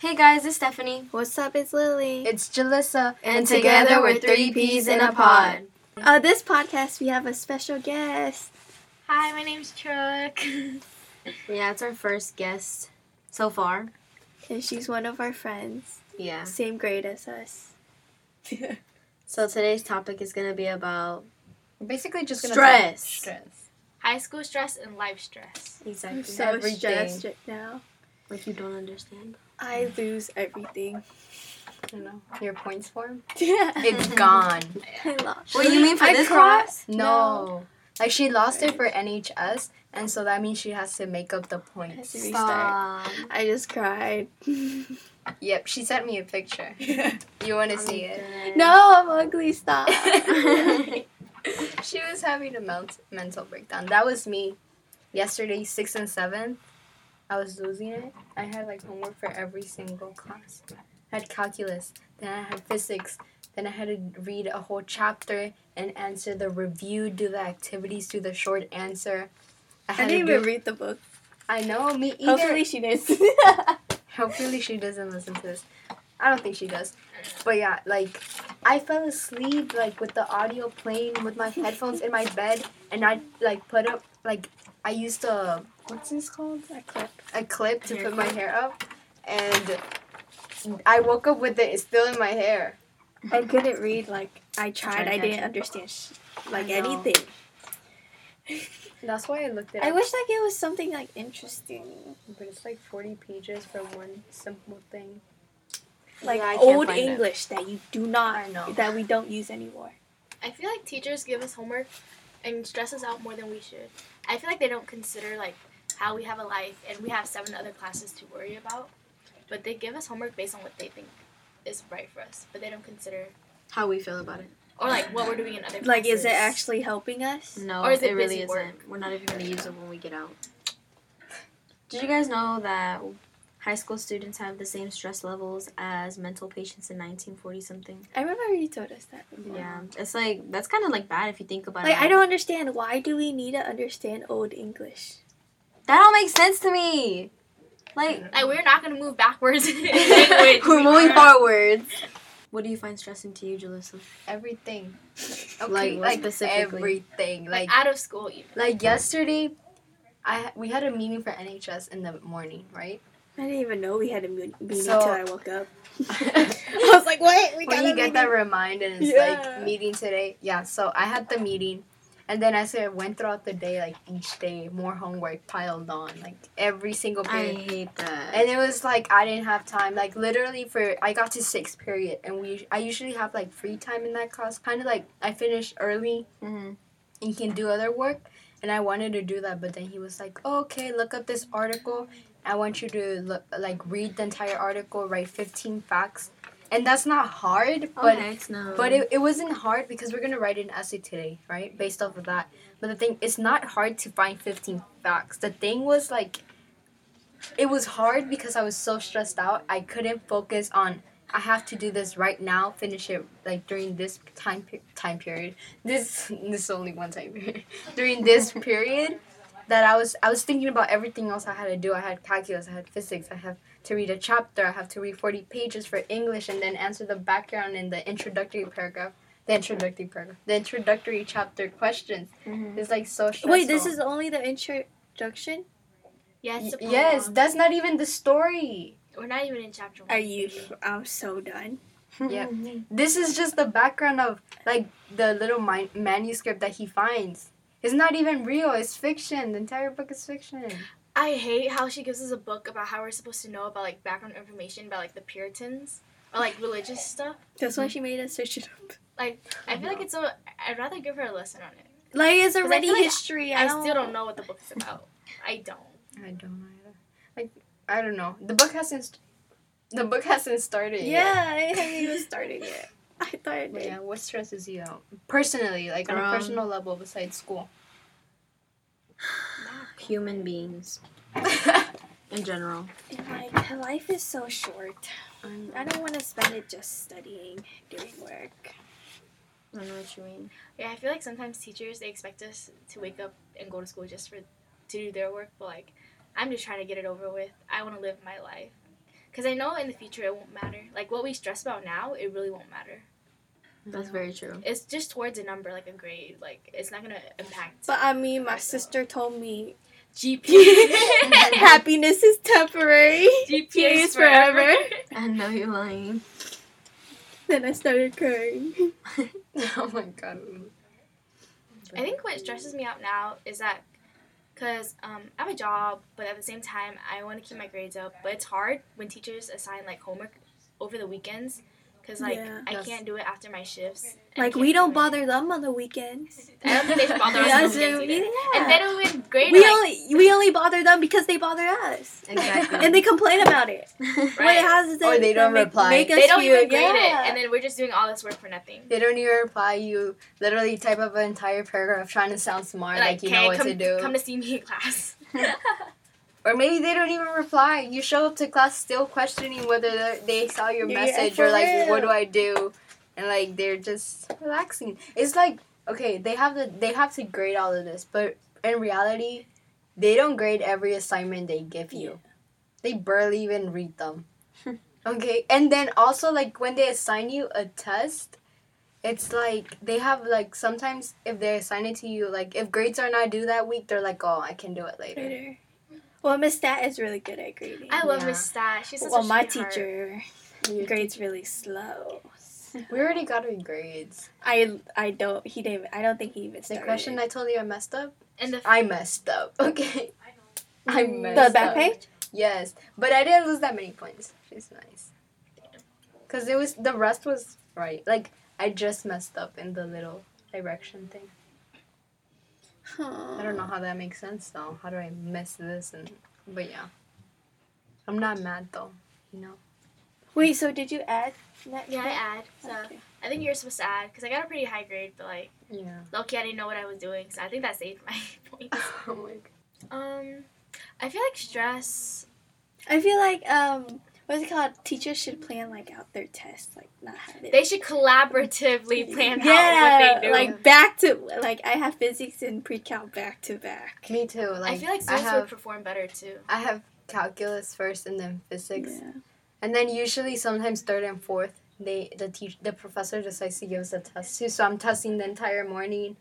Hey guys, it's Stephanie. What's up? It's Lily. It's Jalissa, And together we're three peas in a pod. Uh, this podcast we have a special guest. Hi, my name's Chuck. Yeah, it's our first guest so far. And she's one of our friends, Yeah. same grade as us. So today's topic is gonna be about We're basically just Stress. stress. High school stress and life stress. Exactly. I'm so Everything. stressed right now. like you don't understand. I lose everything. You know, your points form. Yeah. It's gone. I lost. What you mean for I this cried. class? No. Like she lost it for NHS, and so that means she has to make up the Has points. to. Stop. I just cried. Yep, she sent me a picture. You want to see it? no, I'm ugly. Stop. she was having a melt- mental breakdown. That was me. Yesterday, sixth and seventh, I was losing it. I had like homework for every single class. I had calculus, then I had physics, then I had to read a whole chapter and answer the review, do the activities, do the short answer. I I had didn't to even read the book. I know me either. Hopefully she does. Hopefully she doesn't listen to this. I don't think she does. But yeah, like I fell asleep like with the audio playing with my headphones in my bed and I like put up like I used a what's this called? A clip. A clip to Hair put my hair up and I woke up with it still in my hair. I couldn't read. Like I tried. to I didn't understand sh- like anything. That's why I looked at it I up. wish like it was something like interesting, but it's like 40 pages for one simple thing. like Yeah, old find it. English that you do not I know. that we don't use anymore. I feel like teachers give us homework and stress us out more than we should. I feel like they don't consider like how we have a life and we have seven other classes to worry about. But they give us homework based on what they think is right for us. But they don't consider How we feel about it? or like what we're doing in other classes. Like, is it actually helping us? No, Or is it really busy isn't. work? We're not even gonna use it when we get out. Did you guys know that high school students have the same stress levels as mental patients in 1940 something? I remember you told us that. Before. Yeah, it's like that's kind of like bad if you think about Like it. Like I don't understand why do we need to understand old English? That don't make sense to me. Like Like we're not gonna move backwards in we're moving are. forwards. What do you find stressing to you, Jalissa? Everything. okay, Like, what specifically? everything. Like, Like out of school even. Like yesterday, I we had a meeting for NHS in the morning, right? I didn't even know we had a meeting So- until I woke up. I was like, "What? We got when got you a get that meeting." reminder and it's Yeah. like meeting today, yeah. So I had the meeting, and then as I went throughout the day, like each day, more homework piled on, like every single period. I hate that. And it was like I didn't have time. Like literally for I got to sixth period, and we I usually have like free time in that class. Kind of like I finish early hmm and can do other work. And I wanted to do that, but then he was like, oh, "Okay, look up this article. I want you to look, like read the entire article, write 15 facts." And that's not hard, but oh, heck no. but it, it wasn't hard because we're gonna write an essay today, right? Based off of that. But the thing, it's not hard to find 15 facts. The thing was like, it was hard because I was so stressed out. I couldn't focus on. I have to do this right now. Finish it like during this time pe- time period. This this is only one time period. during this period, that I was I was thinking about everything else I had to do. I had calculus. I had physics. I have to read a chapter. I have to read 40 pages for English and then answer the background in the introductory paragraph. The introductory paragraph. The introductory chapter questions. Mhm. It's like so stressful. Wait, this is only the introduction. Yes. Y- yes, that's not even the story. We're not even in chapter one. Are you? I'm so done. yeah. This is just the background of like the little mi- manuscript that he finds. It's not even real. It's fiction. The entire book is fiction. I hate how she gives us a book about how we're supposed to know about like background information about like the Puritans or like religious stuff. That's why she made us search it up. Like I feel like it's so. I'd rather give her a lesson on it. Like it's 'Cause I already feel like history. I, I, still don't know what the book is about. I don't. I don't either. Like I don't know. The book hasn't. St- the book hasn't started yet. Yeah, it hasn't even started yet. I thought it did. yeah, what stresses you out personally, like on Um, a personal level besides school? Human beings in general. And, like life is so short. Um, I don't want to spend it just studying, doing work. I know what you mean. Yeah, I feel like sometimes teachers they expect us to wake up and go to school just for to do their work, but like I'm just trying to get it over with. I want to live my life. Because I know in the future it won't matter. Like what we stress about now, it really won't matter. That's very true. It's just towards a number, like a grade. Like it's not gonna impact. But I mean, my Myself. sister told me GPA. happiness is temporary. GPA is is forever. forever. I know you're lying. Then I started crying. oh my god. I think what stresses me out now is that because um, I have a job, but at the same time, I want to keep my grades up. But it's hard when teachers assign like homework over the weekends because like Yeah. I Yes. can't do it after my shifts. Like we do don't it- bother them on the weekends. I don't think they bother us on the weekends either. yeah. And they don't even grade We like, only we only bother them because they bother us, Exactly. and they complain about it. What Right. it has is Or they don't make, reply. Make they don't even grade yeah. it, and then we're just doing all this work for nothing. They don't even reply. You literally type up an entire paragraph trying to sound smart, like, you know "Okay, what come, to do. come to see me in class. or maybe they don't even reply. You show up to class still questioning whether they- saw your Yeah, message or like, what do. I do? And like they're just relaxing. It's like okay, they have the they have to grade all of this, but in reality, they don't grade every assignment they give you. They barely even read them. okay, and then also like when they assign you a test, it's like they have like sometimes if they assign it to you, like if grades are not due that week, they're like, oh, I can do it later. Later. Well, Miss Stat is really good at grading. I love Yeah. Miss Stat. She's such well, a my teacher You- grades really slow. We already got our grades. I I don't he didn't I don't think he even The question I told you I messed up. And the I messed up. Okay. I the messed back up. page. Yes, but I didn't lose that many points. It's nice. Cause it was the rest was right. Like I just messed up in the little direction thing. I don't know how that makes sense though. How do I miss this and but yeah. I'm not mad though. You know. Wait, so did you add that? yeah, I add. So Okay. I think you're supposed to add because I got a pretty high grade, but like Yeah. lucky I didn't know what I was doing, so I think that saved my points. oh my god. Um, I feel like stress. I feel like um what's it called? Teachers should plan like out their tests, like not have it. They should collaboratively plan yeah, out what they do. like back to like I have physics and pre-cal back to back. Me too. Like I feel like students have would perform better too. I have calculus first and then physics. Yeah. And then usually sometimes third and fourth, they the teach the professor decides to give us a test too. So I'm testing the entire morning.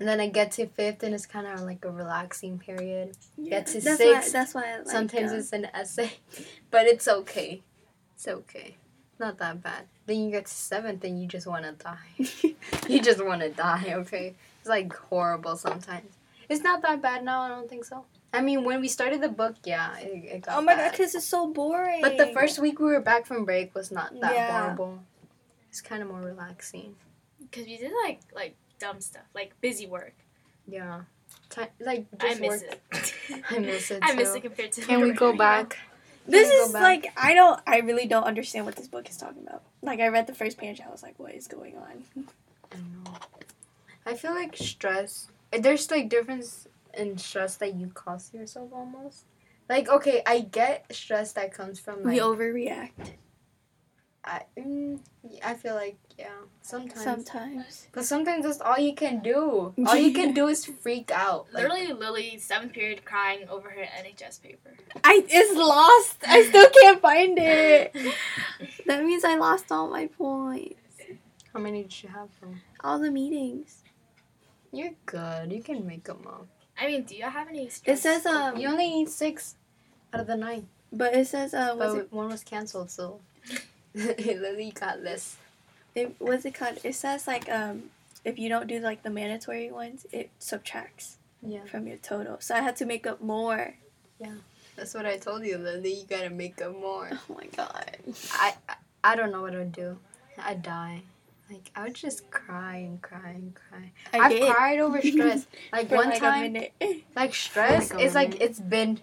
And then I get to fifth and it's kind of like a relaxing period. Yeah, to that's six, Why, that's why I like, Sometimes uh, it's an essay, but it's okay. It's okay. Not that bad. Then you get to seventh and you just want to die. you just want to die, okay? It's like horrible sometimes. It's not that bad now, I don't think so. I mean, when we started the book, yeah, it, it got oh my bad. god, because it's so boring. But the first week we were back from break was not that Yeah. horrible. It's kind of more relaxing. Because we did like like dumb stuff, like busy work. Yeah. Ti like I miss work. it. I miss it I miss it compared to. Can we go back? This Can we is back? like I don't I really don't understand what this book is talking about. Like I read the first page, I was like, what is going on? I know. I feel like stress. There's like difference in stress that you cause yourself almost. Like okay, I get stress that comes from like we overreact I, mm, I feel like yeah sometimes. sometimes. But sometimes that's all you can do. All you can do is freak out. Like, Literally, Lily seventh period crying over her NHS paper. I it's lost. I still can't find it. That means I lost all my points. how many did you have from? All the meetings. You're good. You can make them up. I mean, do you have any It stress? says um You only need six out of the nine. but it says uh But it, one was canceled, so Lily got less. it what's it called? It says like um if you don't do like the mandatory ones, it subtracts Yeah, from your total. So I had to make up more. Yeah, that's what I told you, Lily. You gotta make up more. Oh my god. I, I don't know what I'd do. I'd die. Like I would just cry and cry and cry. I I've did. cried over stress. Like For one like time, like stress like is like it's been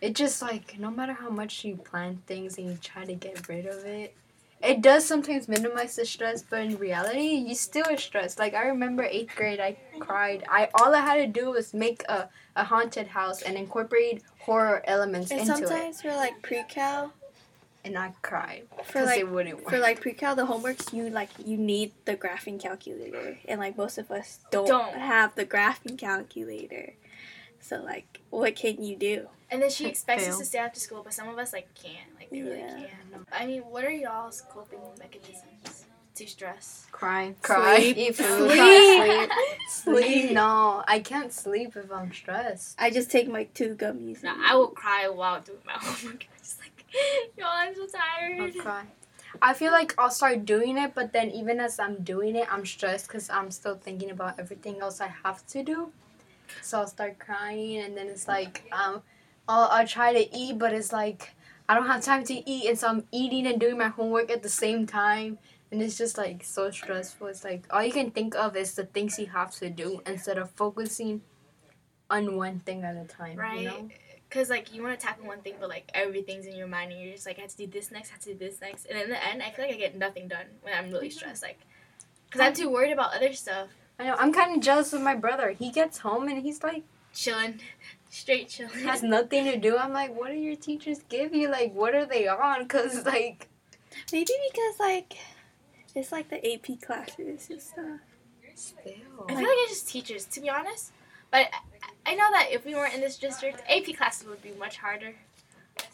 it just like no matter how much you plan things and you try to get rid of it it does sometimes minimize the stress but in reality you still are stressed. Like i remember eighth grade i cried. I all i had to do was make a, a haunted house and incorporate horror elements And into it. sometimes for like pre-cal, and i cried for because like it wouldn't work. for like pre-cal the homeworks you like you need the graphing calculator. And like most of us don't, Don't. have the graphing calculator. So like what can you do And then she expects us to stay after school, but some of us like can't. Like We really can't. I mean, what are y'all's coping mechanisms to stress? Cry. Cry. Sleep. Eat food. Sleep. Sleep. No, I can't sleep if I'm stressed. I just take my two gummies. No, I will cry while doing my homework. I'm just like, yo, I'm so tired. I'll tired. cry. I feel like I'll start doing it, but then even as I'm doing it, I'm stressed because I'm still thinking about everything else I have to do. So I'll start crying, and then it's like um, I'll I'll try to eat, but it's like I don't have time to eat, and so I'm eating and doing my homework at the same time, and it's just like so stressful. It's like all you can think of is the things you have to do instead of focusing on one thing at a time. Right? You know? Because, like, you want to tackle one thing, but, like, everything's in your mind, and you're just like, I have to do this next, I have to do this next. And in the end, I feel like I get nothing done when I'm really mm-hmm. stressed. Like, because I'm too worried about other stuff. I know. I'm kind of jealous of my brother. He gets home and he's like. Chilling. Straight chilling. has nothing to do. I'm like, what do your teachers give you? Like, what are they on? Cause like, Maybe because like it's like the AP classes and stuff. Uh, still. I feel like it's just teachers, to be honest. But I- I know that if we weren't in this district, AP classes would be much harder.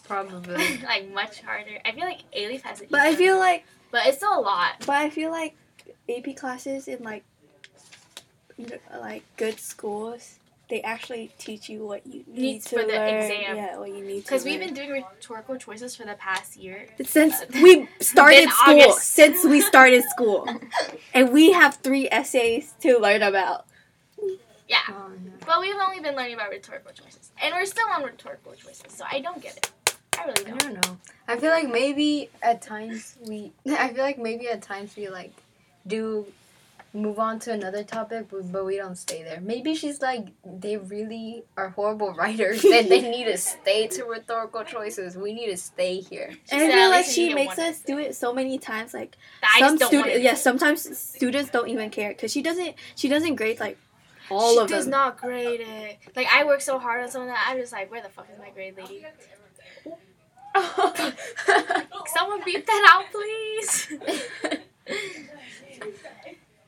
Probably. like much harder. I feel like A Leaf has it. But I feel like but it's still a lot. but I feel like AP classes in like like good schools they actually teach you what you need Needs to for the learn. exam. Yeah, what you need to Because we've been doing rhetorical choices for the past year. since uh, we started school. August. Since we started school, and we have three essays to learn about. Yeah. Oh, yeah. But we've only been learning about rhetorical choices. And we're still on rhetorical choices, so I don't get it. I really don't. I don't know. I feel like maybe at times we. I feel like maybe at times we like do move on to another topic, but, but we don't stay there. Maybe she's like they really are horrible writers, and they need to stay to rhetorical choices. We need to stay here. And I feel like she makes us do it so many times. Like I some just don't want students, to. yeah, sometimes students don't even care because she doesn't. She doesn't grade like all she of them. She does them. not grade it. Like I work so hard on something that I'm just like, where the fuck is my grade lady? Someone beep that out, please.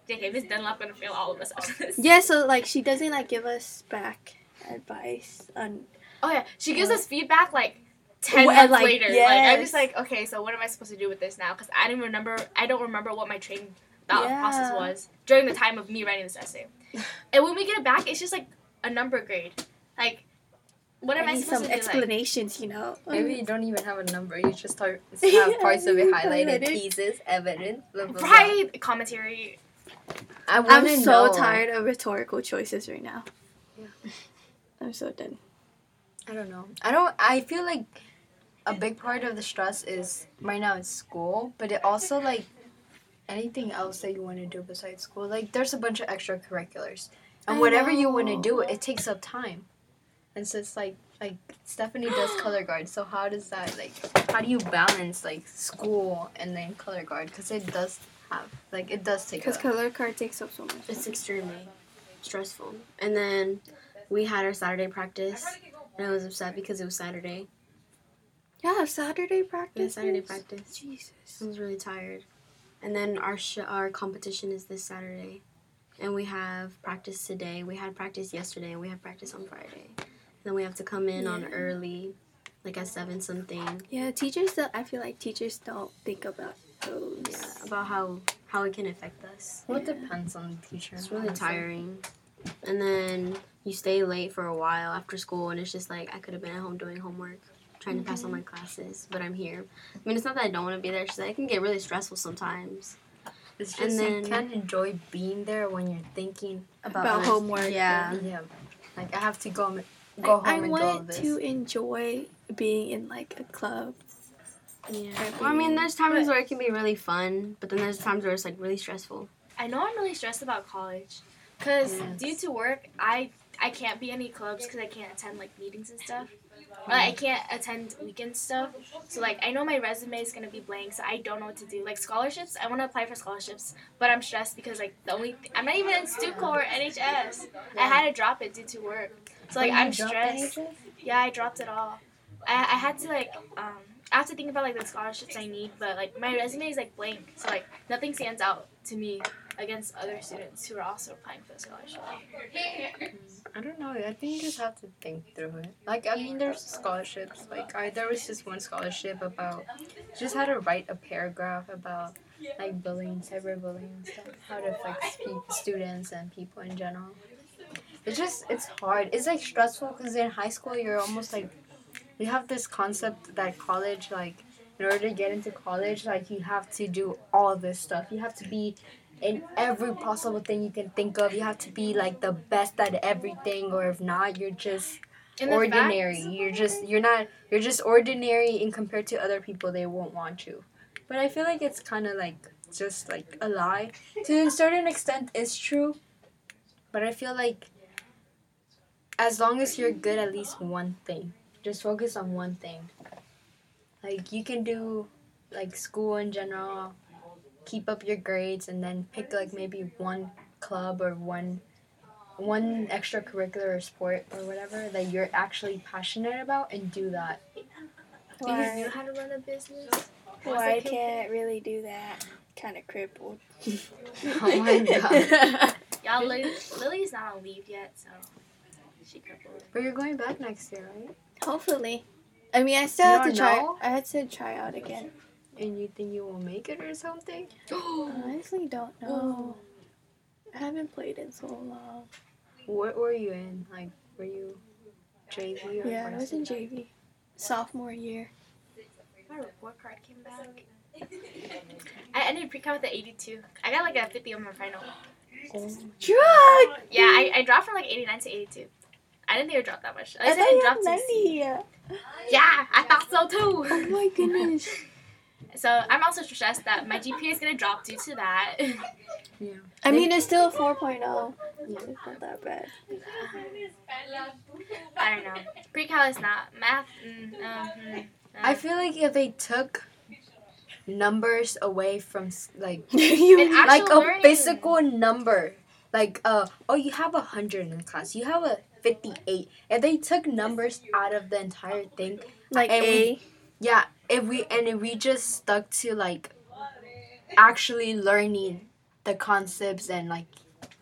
JK, Miss Dunlop gonna fail all of us after this. Yeah, so like she doesn't like give us back advice on. Oh yeah, she gives us feedback like ten Well, months like, later. Like I'm just like, okay, so what am I supposed to do with this now? Because I don't remember. I don't remember what my training thought process was during the time of me writing this essay. and when we get it back, it's just like a number grade. Like, what am I I supposed some to do? Like, explanations, you know. Maybe you don't even have a number. You just start have parts of it highlighted, Highlighted. pieces, evidence, blah blah. blah. right commentary. I I'm so know. tired of rhetorical choices right now. Yeah. I'm so done. I don't know. I don't. I feel like a big part of the stress is right now it's school, but it also like anything else that you want to do besides school. Like there's a bunch of extracurriculars, and I whatever you want to do, it takes up time. And so it's like like Stephanie does color guard. So how does that like? How do you balance like school and then color guard? Because it does have like it does take. Because color guard takes up so much. It's extremely stressful. And then we had our Saturday practice, and I was upset because it was Saturday. Yeah, Saturday practice. had Saturday practice. Jesus. I was really tired. And then our sh- our competition is this Saturday, and we have practice today. We had practice yesterday, and we have practice on Friday. And then we have to come in on early, like at seven something. Yeah, teachers. Don't, I feel like teachers don't think about those. Yeah, about how how it can affect us. Well, it depends on the teacher. It's really honestly. tiring. And then you stay late for a while after school, and it's just like I could have been at home doing homework, trying to pass all my mm-hmm. classes, but I'm here. I mean, it's not that I don't want to be there. It's just that it can get really stressful sometimes. It's And just you then- can't enjoy being there when you're thinking About, About homework, Yeah. Yeah, like I have to go m- go home I, I and do all want this. to enjoy being in like a club. Yeah. Well, I mean, there's times But- where it can be really fun, but then there's times where it's like really stressful. I know I'm really stressed about college, cause Yes. due to work, I I can't be any clubs because I can't attend like meetings and stuff. Like, I can't attend weekend stuff. So like I know my resume is gonna be blank, so I don't know what to do. Like scholarships, I want to apply for scholarships, but I'm stressed because like the only th- I'm not even in STUCO or NHS. I had to drop it due to work. So like Oh, I'm stressed. Yeah, I dropped it all. I, I had to like um I have to think about like the scholarships I need, but like my resume is like blank, so like nothing stands out to me against other students who are also applying for the scholarship. Hmm. I don't know. I think you just have to think through it. Like, I mean, there's scholarships. Like, I there was just one scholarship about just how to write a paragraph about like bullying, cyberbullying, and stuff. How it affects people, students and people in general. It's just it's hard. It's like stressful because in high school you're almost like you have this concept that college like in order to get into college like you have to do all this stuff. You have to be in every possible thing you can think of. You have to be like the best at everything, or if not, you're just And ordinary. fact- You're just you're not you're just ordinary in compared to other people. They won't want you. But I feel like it's kind of like just like a lie. To a certain extent, it's true. But I feel like as long as you're good at least one thing, just focus on one thing. Like you can do like school in general, keep up your grades, and then pick like maybe one club or one one extracurricular or sport or whatever that you're actually passionate about and do that. Do you Why, know how to run a business? why I can't really do that. Kind of crippled. Oh my god. Y'all, Lily, Lily's not on leave yet, so she crippled. But you're going back next year, right? Hopefully. I mean, I still You have to try. know? I had to try out again. And you think you will make it or something? Honestly, don't know. I haven't played in so long. what were you in? Like, were you JV or Yeah, I was in varsity? JV. Sophomore year. My report card came back. I ended pre-com with an 82. I got like a 50 on my final. Oh. Drug! Yeah, I, I dropped from like 89 to 82. I didn't think drop that much. I, I said thought I you dropped had to C. 90. Yeah, I thought so too. Oh my goodness. So I'm also stressed that my GPA is gonna drop due to that. Yeah. I mean, it's still a 4.0. Yeah. It's not that bad. I don't know. Pre-cal is not math. Mm, uh, mm, uh. I feel like if they took numbers away from like you, like Actual a learning. physical number, like uh oh you have a hundred in class, you have a fifty eight. If they took numbers out of the entire thing, like and A. we- yeah, if we and if we just stuck to like actually learning the concepts and like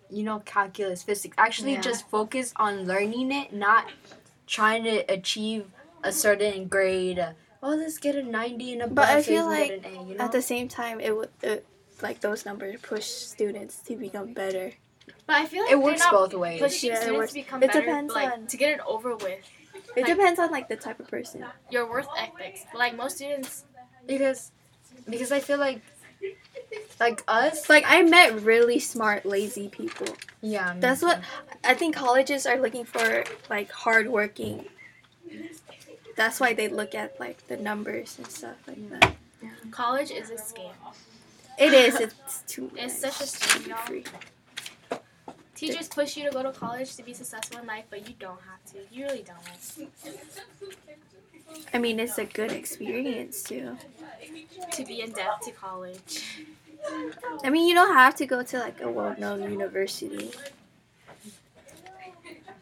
you know calculus, physics, actually Yeah. just focus on learning it, not trying to achieve a certain grade. uh, Oh, let's get a ninety and a But I you feel like A, you know? At the same time, it would like those numbers push students to become better. But I feel like it works not both ways. pushing Yeah, it students works. to become It better. depends like on- to get it over with, It Like- depends on like the type of person. your worth ethics. But, like most students, because because I feel like like us. Like I met really smart, lazy people. Yeah, me That's too. what I think colleges are looking for, like hardworking. That's why they look at like the numbers and stuff like that. college is a scam. It is. It's too. It's much such a scam, be y'all. free. Teachers push you to go to college to be successful in life, but you don't have to. You really don't. I mean, it's a good experience too. To be in depth to college. I mean, you don't have to go to like a well-known university.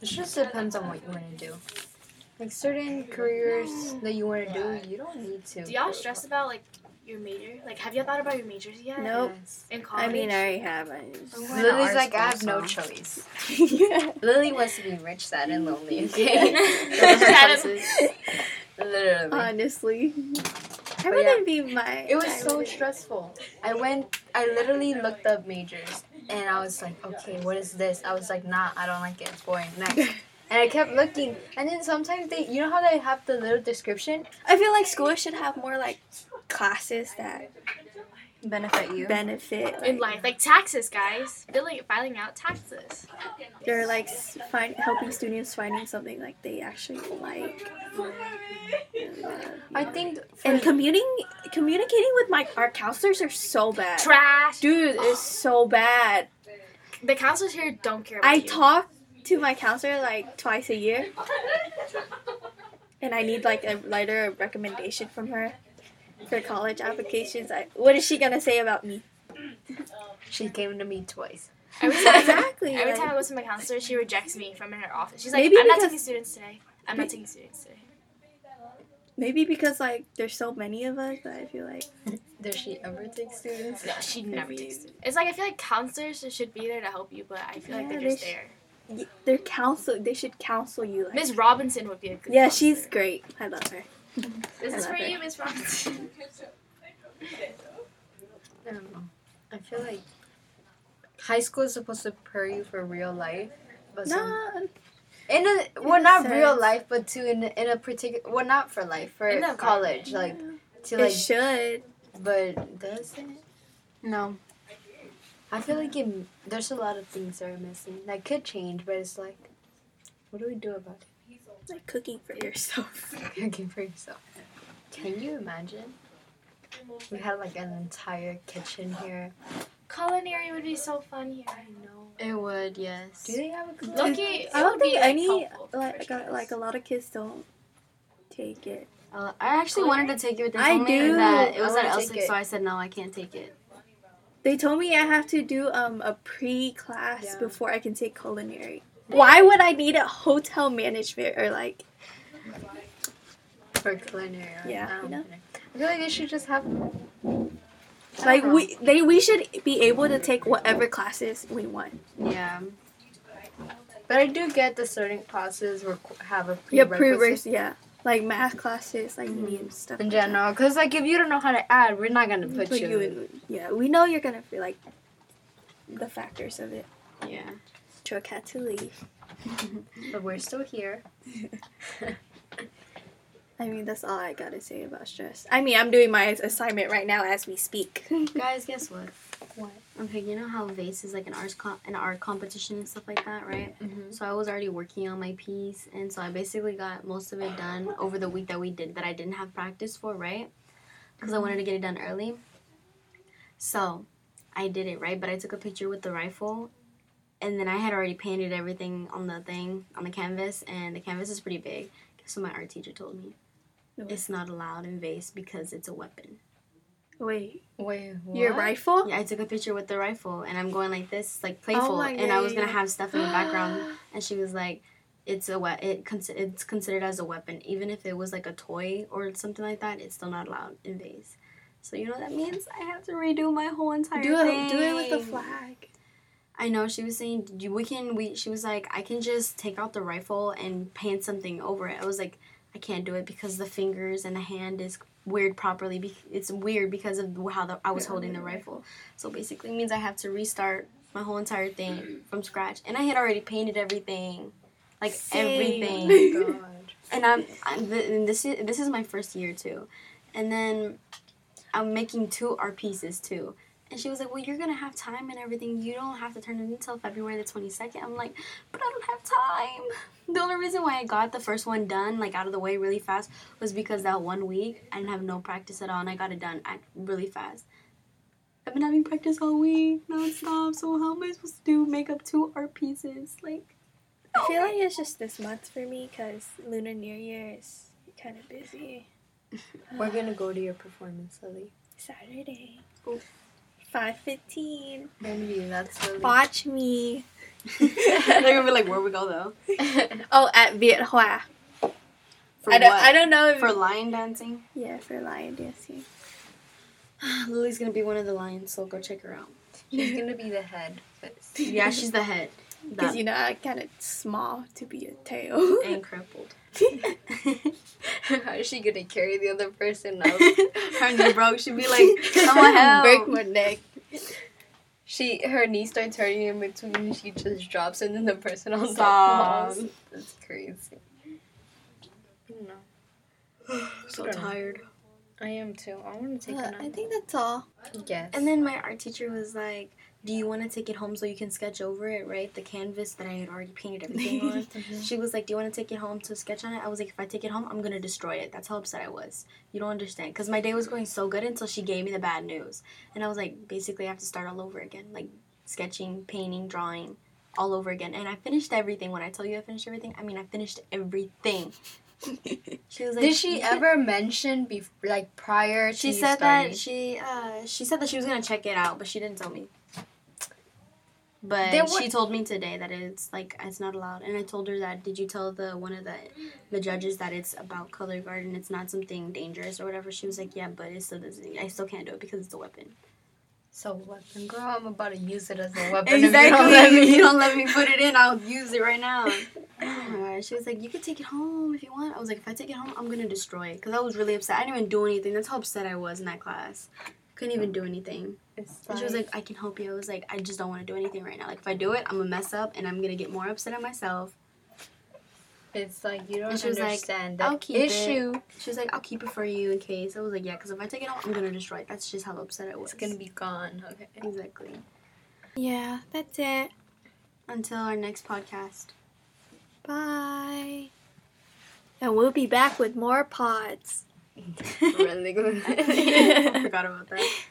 It just depends on what you want to do. Like certain careers that you want to do, you don't need to. Do y'all stress about like your major? Like, have y'all thought about your majors yet? Nope. Yes. In college. I mean, I already have. I just... going Lily's like, I have no choice. yeah. Lily wants to be rich, sad, and lonely. Okay. Those are her Sad and- choices. Literally. Honestly, I wouldn't be my. It was I so wouldn't- stressful. I went, I literally looked up majors and I was like, okay, what is this? I was like, nah, I don't like it. It's boring. Next. And I kept looking. And then sometimes they, you know how they have the little description? I feel like schools should have more like classes that Benefit you. benefit in like, life, like taxes, guys. Filling, filing out taxes. they're like find helping students finding something like they actually like. I think. And commuting, communicating with my our counselors are so bad. Trash. Dude, it's so bad. The counselors here don't care about I you. talk to my counselor like twice a year, and I need like a letter of recommendation from her for college applications. I, what is she gonna say about me? she came to me twice. Every time, Exactly, Every like- time I go to my counselor, she rejects me from in her office. She's like, "I'm not taking students today. I'm not taking students today." Maybe because like there's so many of us that I feel like Does she ever take students? No, she never Maybe. takes students. It's like I feel like counselors should be there to help you, but I feel like they're they just sh- there. y- they're counsel. They should counsel you. Like, Miss Robinson would be a good. yeah, she's great. I love her. This is for her. you, Miss Robinson. I don't know. I feel like high school is supposed to prepare you for real life, but some, No, in a well, a not real life, but to in a, in a particular well, not for life, for In the college, like to it like, should. but does it? No. I feel like it, there's a lot of things that are missing that could change, but it's like, what do we do about Like cooking for yourself. Cooking for yourself. Can you imagine? We had like an entire kitchen here. Culinary would be so fun here. I know. It would, yes. Do they have a good Loki, I don't would be, think like, any helpful like sure. got, like a lot of kids don't take it. Uh, I actually wanted to take it, but they I told me do. that it was at wanna take L6, it. so I said no, I can't take it. They told me I have to do um a pre-class Yeah. before I can take culinary. Why would I need a hotel management or like for culinary? Yeah, I don't you know? I feel like they should just have. Like know. we they we should be able to take whatever classes we want. Yeah. But I do get the certain classes have a Yeah, prerequisite pre yeah. Like math classes, like Mhm. need stuff. in like general. Because like if you don't know how to add, we're not gonna put, Put you. you in yeah, we know you're gonna feel like the factors of it. Yeah. Chuck had to leave. But we're still here. I mean, that's all I gotta say about stress. I mean, I'm doing my assignment right now as we speak. Guys, guess what? What? Okay, you know how VASE is like an art com- an art competition and stuff like that, right? Mm-hmm. So I was already working on my piece, and so I basically got most of it done over the week that we did that I didn't have practice for, right? Because I wanted to get it done early. So I did it right, but I took a picture with the rifle, and then I had already painted everything on the thing on the canvas, and the canvas is pretty big. So my art teacher told me? No. It's not allowed in VASE because it's a weapon. Wait, Wait, what? your rifle? Yeah, I took a picture with the rifle, and I'm going like this, like playful, oh my and I was gonna have stuff in the background, and she was like, "It's a we- it con- it's considered as a weapon, even if it was like a toy or something like that. It's still not allowed in VASE." So you know what that means? I have to redo my whole entire Do thing. it, do it with the flag. I know she was saying we can we she was like I can just take out the rifle and paint something over it. I was like I can't do it because the fingers and the hand is weird properly. Be- it's weird because of how the, I was holding the rifle. So basically it means I have to restart my whole entire thing from scratch. And I had already painted everything, like Same. everything oh God. and I'm, I'm th- and this is this is my first year too, and then I'm making two art pieces too. And she was like, "Well, you're gonna have time and everything. You don't have to turn it in until February the 22nd." I'm like, "But I don't have time." The only reason why I got the first one done, like out of the way really fast, was because that one week I didn't have no practice at all, and I got it done act really fast. I've been having practice all week nonstop. So how am I supposed to do make up two art pieces? Like, I feel like it's just this month for me because Lunar New Year is kind of busy. We're gonna go to your performance, Lily. Saturday. Cool. 5.15. Maybe that's Lily. Watch me. they're gonna be like, "Where we go though?" Oh, at Viet Hoa. For I don't, what? I don't know if... For lion dancing. yeah, for lion dancing. Lily's gonna be one of the lions, so go check her out. She's gonna be the head. Yeah, she's the head. Because, you know, I'm kind of small to be a tail. and crippled. How is she gonna carry the other person up? her knee broke. She'd be like, "Someone help!" Break my neck. She her knee starts hurting in between and she just drops and then the person on Stop. top falls. That's crazy. I don't know. so tired. I am too. I wanna take Uh, a nap. I think that's all. Yes. And then my art teacher was like, "Do you want to take it home so you can sketch over it, right? The canvas that I had already painted everything on." Mm-hmm. She was like, "Do you want to take it home to sketch on it?" I was like, "If I take it home, I'm gonna destroy it." That's how upset I was. You don't understand, because my day was going so good until she gave me the bad news, and I was like, basically, I have to start all over again, like sketching, painting, drawing, all over again. And I finished everything. When I tell you I finished everything, I mean I finished everything. She was like, Did she "You ever mention bef- like prior She said starting? that she uh she said that she was gonna check it out, but she didn't tell me. But what- she told me today that it's like it's not allowed, and I told her that. Did you tell the one of the the judges that it's about color guard and it's not something dangerous or whatever? She was like, yeah, but it still doesn't. I still can't do it because it's a weapon. So weapon, girl. I'm about to use it as a weapon. if you don't let Exactly. me. you don't let me put it in, I'll use it right now. Oh my gosh. She was like, you can take it home if you want. I was like, if I take it home, I'm gonna destroy it. Because I was really upset. I didn't even do anything. That's how upset I was in that class. Couldn't even do anything. It's And she was like, I can help you. I was like, I just don't want to do anything right now. Like, if I do it, I'm gonna mess up and I'm gonna get more upset at myself. it's like you don't And she was like, understand "I'll the keep it." issue. She was like, I'll keep it for you in case. I was like, yeah, because if I take it home, I'm gonna destroy it. That's just how upset I was. It's gonna be gone. Okay. Exactly. Yeah, that's it. Until our next podcast. Bye. And we'll be back with more pods. Really good. I forgot about that.